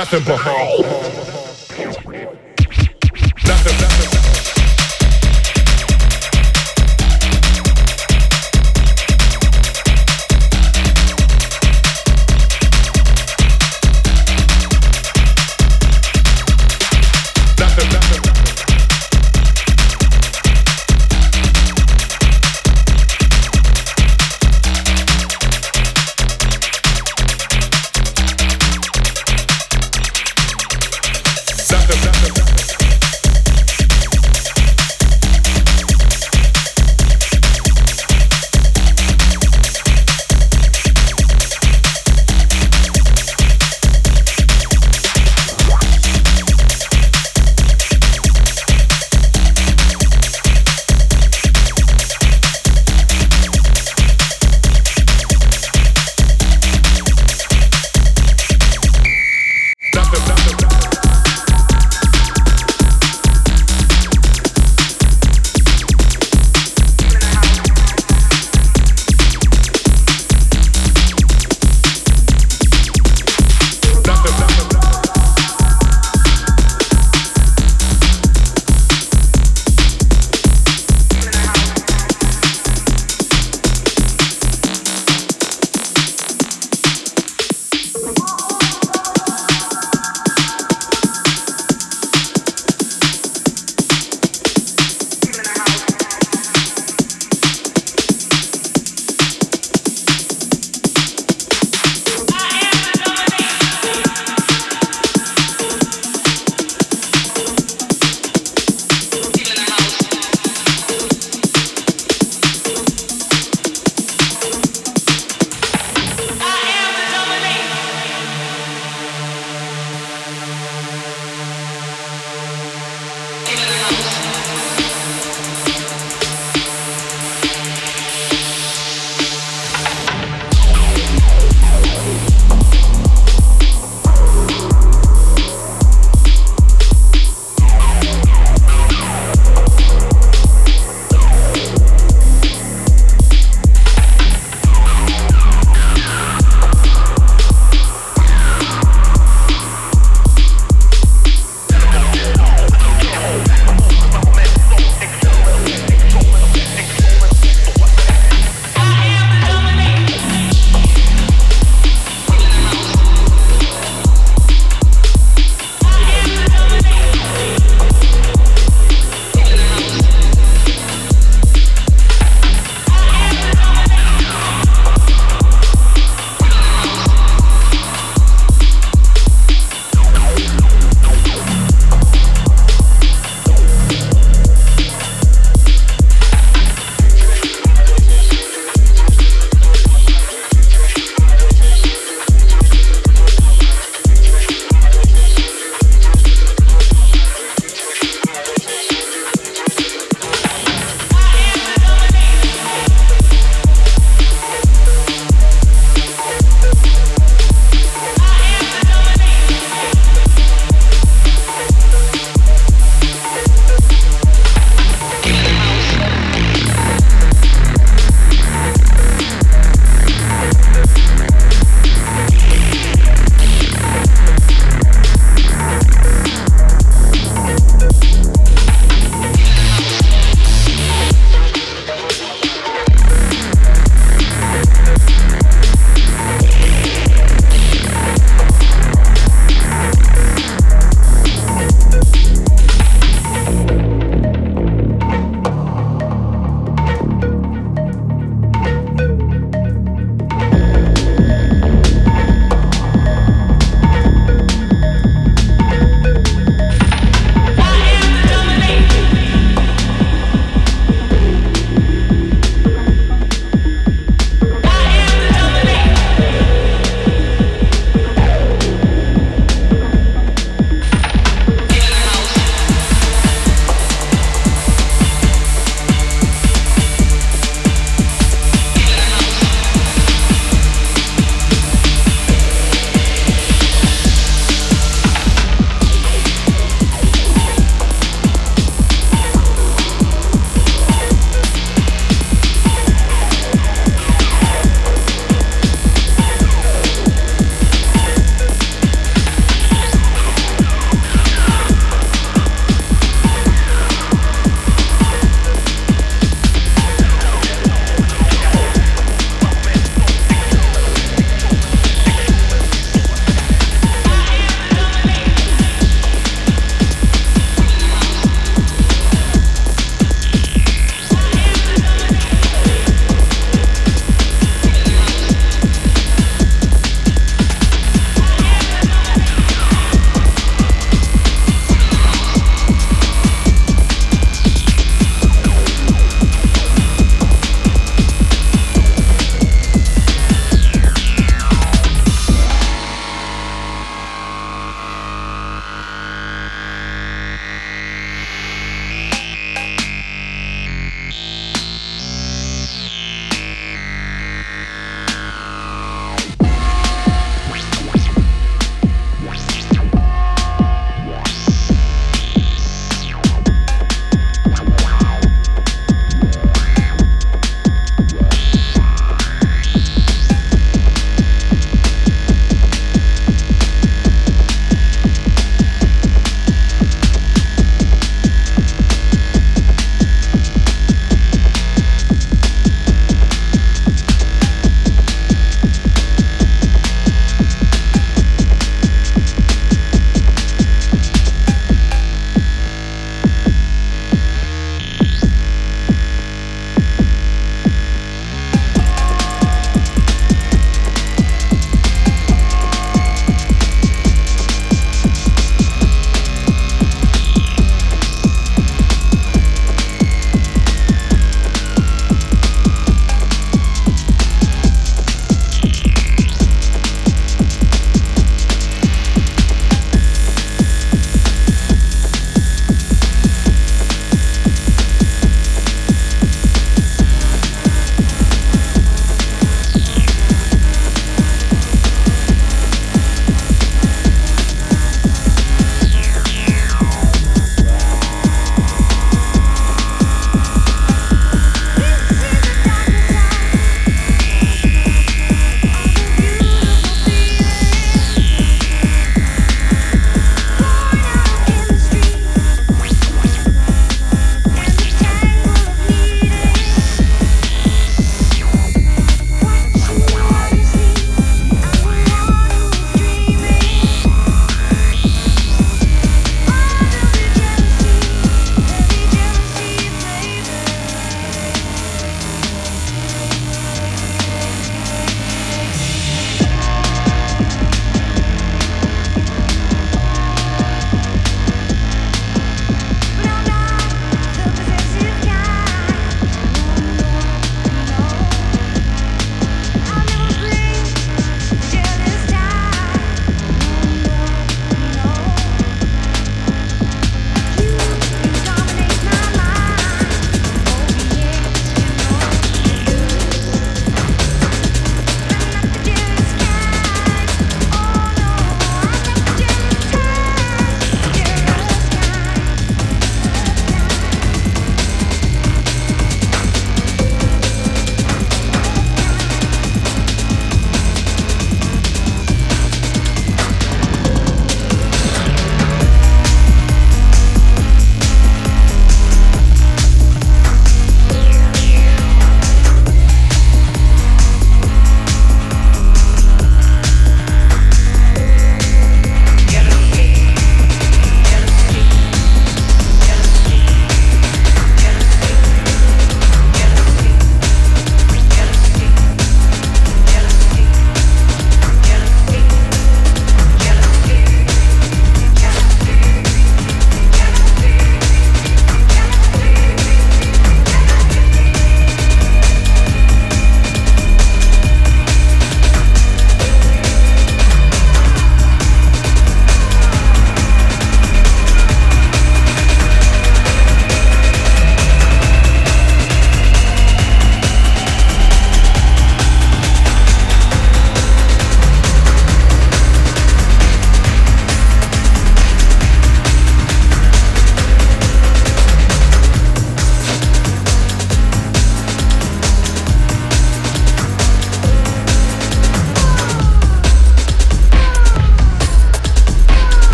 Nothing but